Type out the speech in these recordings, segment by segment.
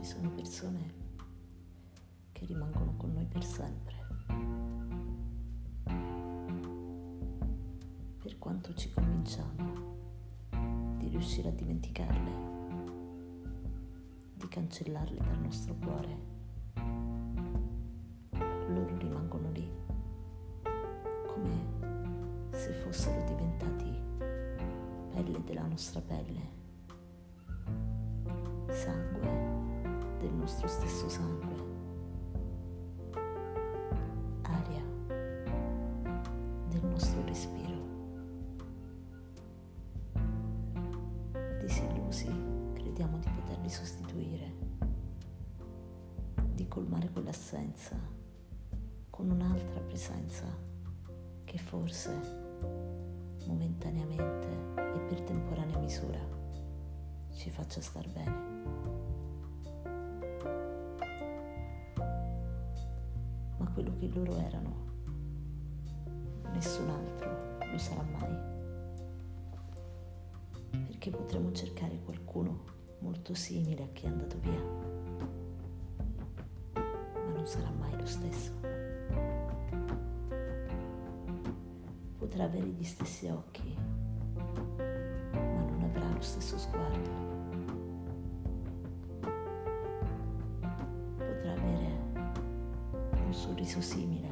Ci sono persone che rimangono con noi per sempre. Per quanto ci convinciamo di riuscire a dimenticarle, di cancellarle dal nostro cuore, loro rimangono lì, come se fossero diventati pelle della nostra pelle sangue del nostro stesso sangue, aria del nostro respiro. Disillusi crediamo di poterli sostituire, di colmare quell'assenza con un'altra presenza che forse momentaneamente e per temporanea misura ci faccia star bene. Ma quello che loro erano, nessun altro lo sarà mai. Perché potremo cercare qualcuno molto simile a chi è andato via, ma non sarà mai lo stesso. Potrà avere gli stessi occhi, ma non avrà lo stesso sguardo. Sorriso simile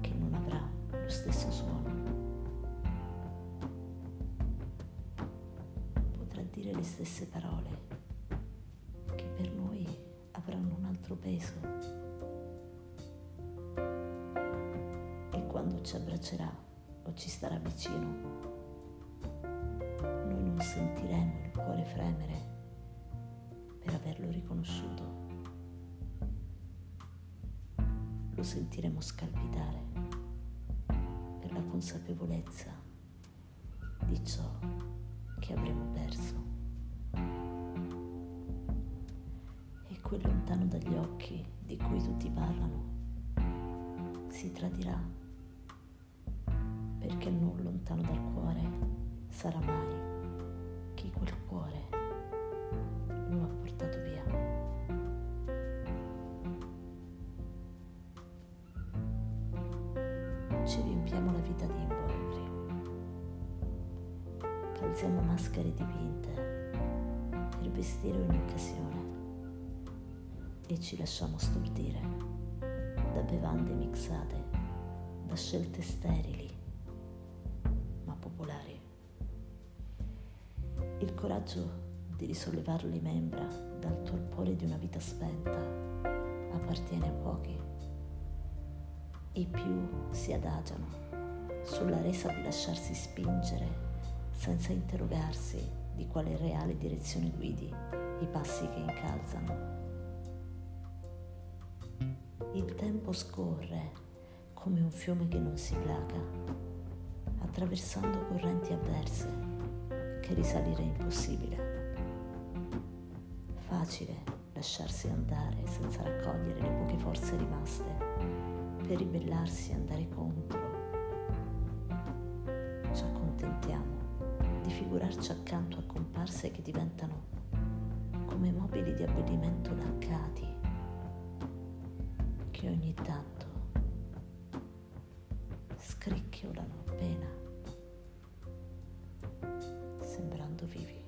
che non avrà lo stesso suono. Potrà dire le stesse parole che per noi avranno un altro peso. E quando ci abbraccerà o ci starà vicino, noi non sentiremo il cuore fremere per averlo riconosciuto lo sentiremo scalpitare per la consapevolezza di ciò che avremo perso. E quel lontano dagli occhi di cui tutti parlano si tradirà perché non lontano dal cuore sarà mai chi quel cuore riempiamo la vita di involucri. Calziamo maschere dipinte per vestire ogni occasione e ci lasciamo stordire da bevande mixate, da scelte sterili ma popolari. Il coraggio di risollevare le membra dal torpore di una vita spenta appartiene a pochi i più si adagiano sulla resa di lasciarsi spingere senza interrogarsi di quale reale direzione guidi i passi che incalzano. Il tempo scorre come un fiume che non si placa, attraversando correnti avverse che risalire è impossibile. Facile lasciarsi andare senza raccogliere le poche forze rimaste per ribellarsi e andare contro. Ci accontentiamo di figurarci accanto a comparse che diventano come mobili di abbellimento laccati che ogni tanto scricchiolano appena sembrando vivi.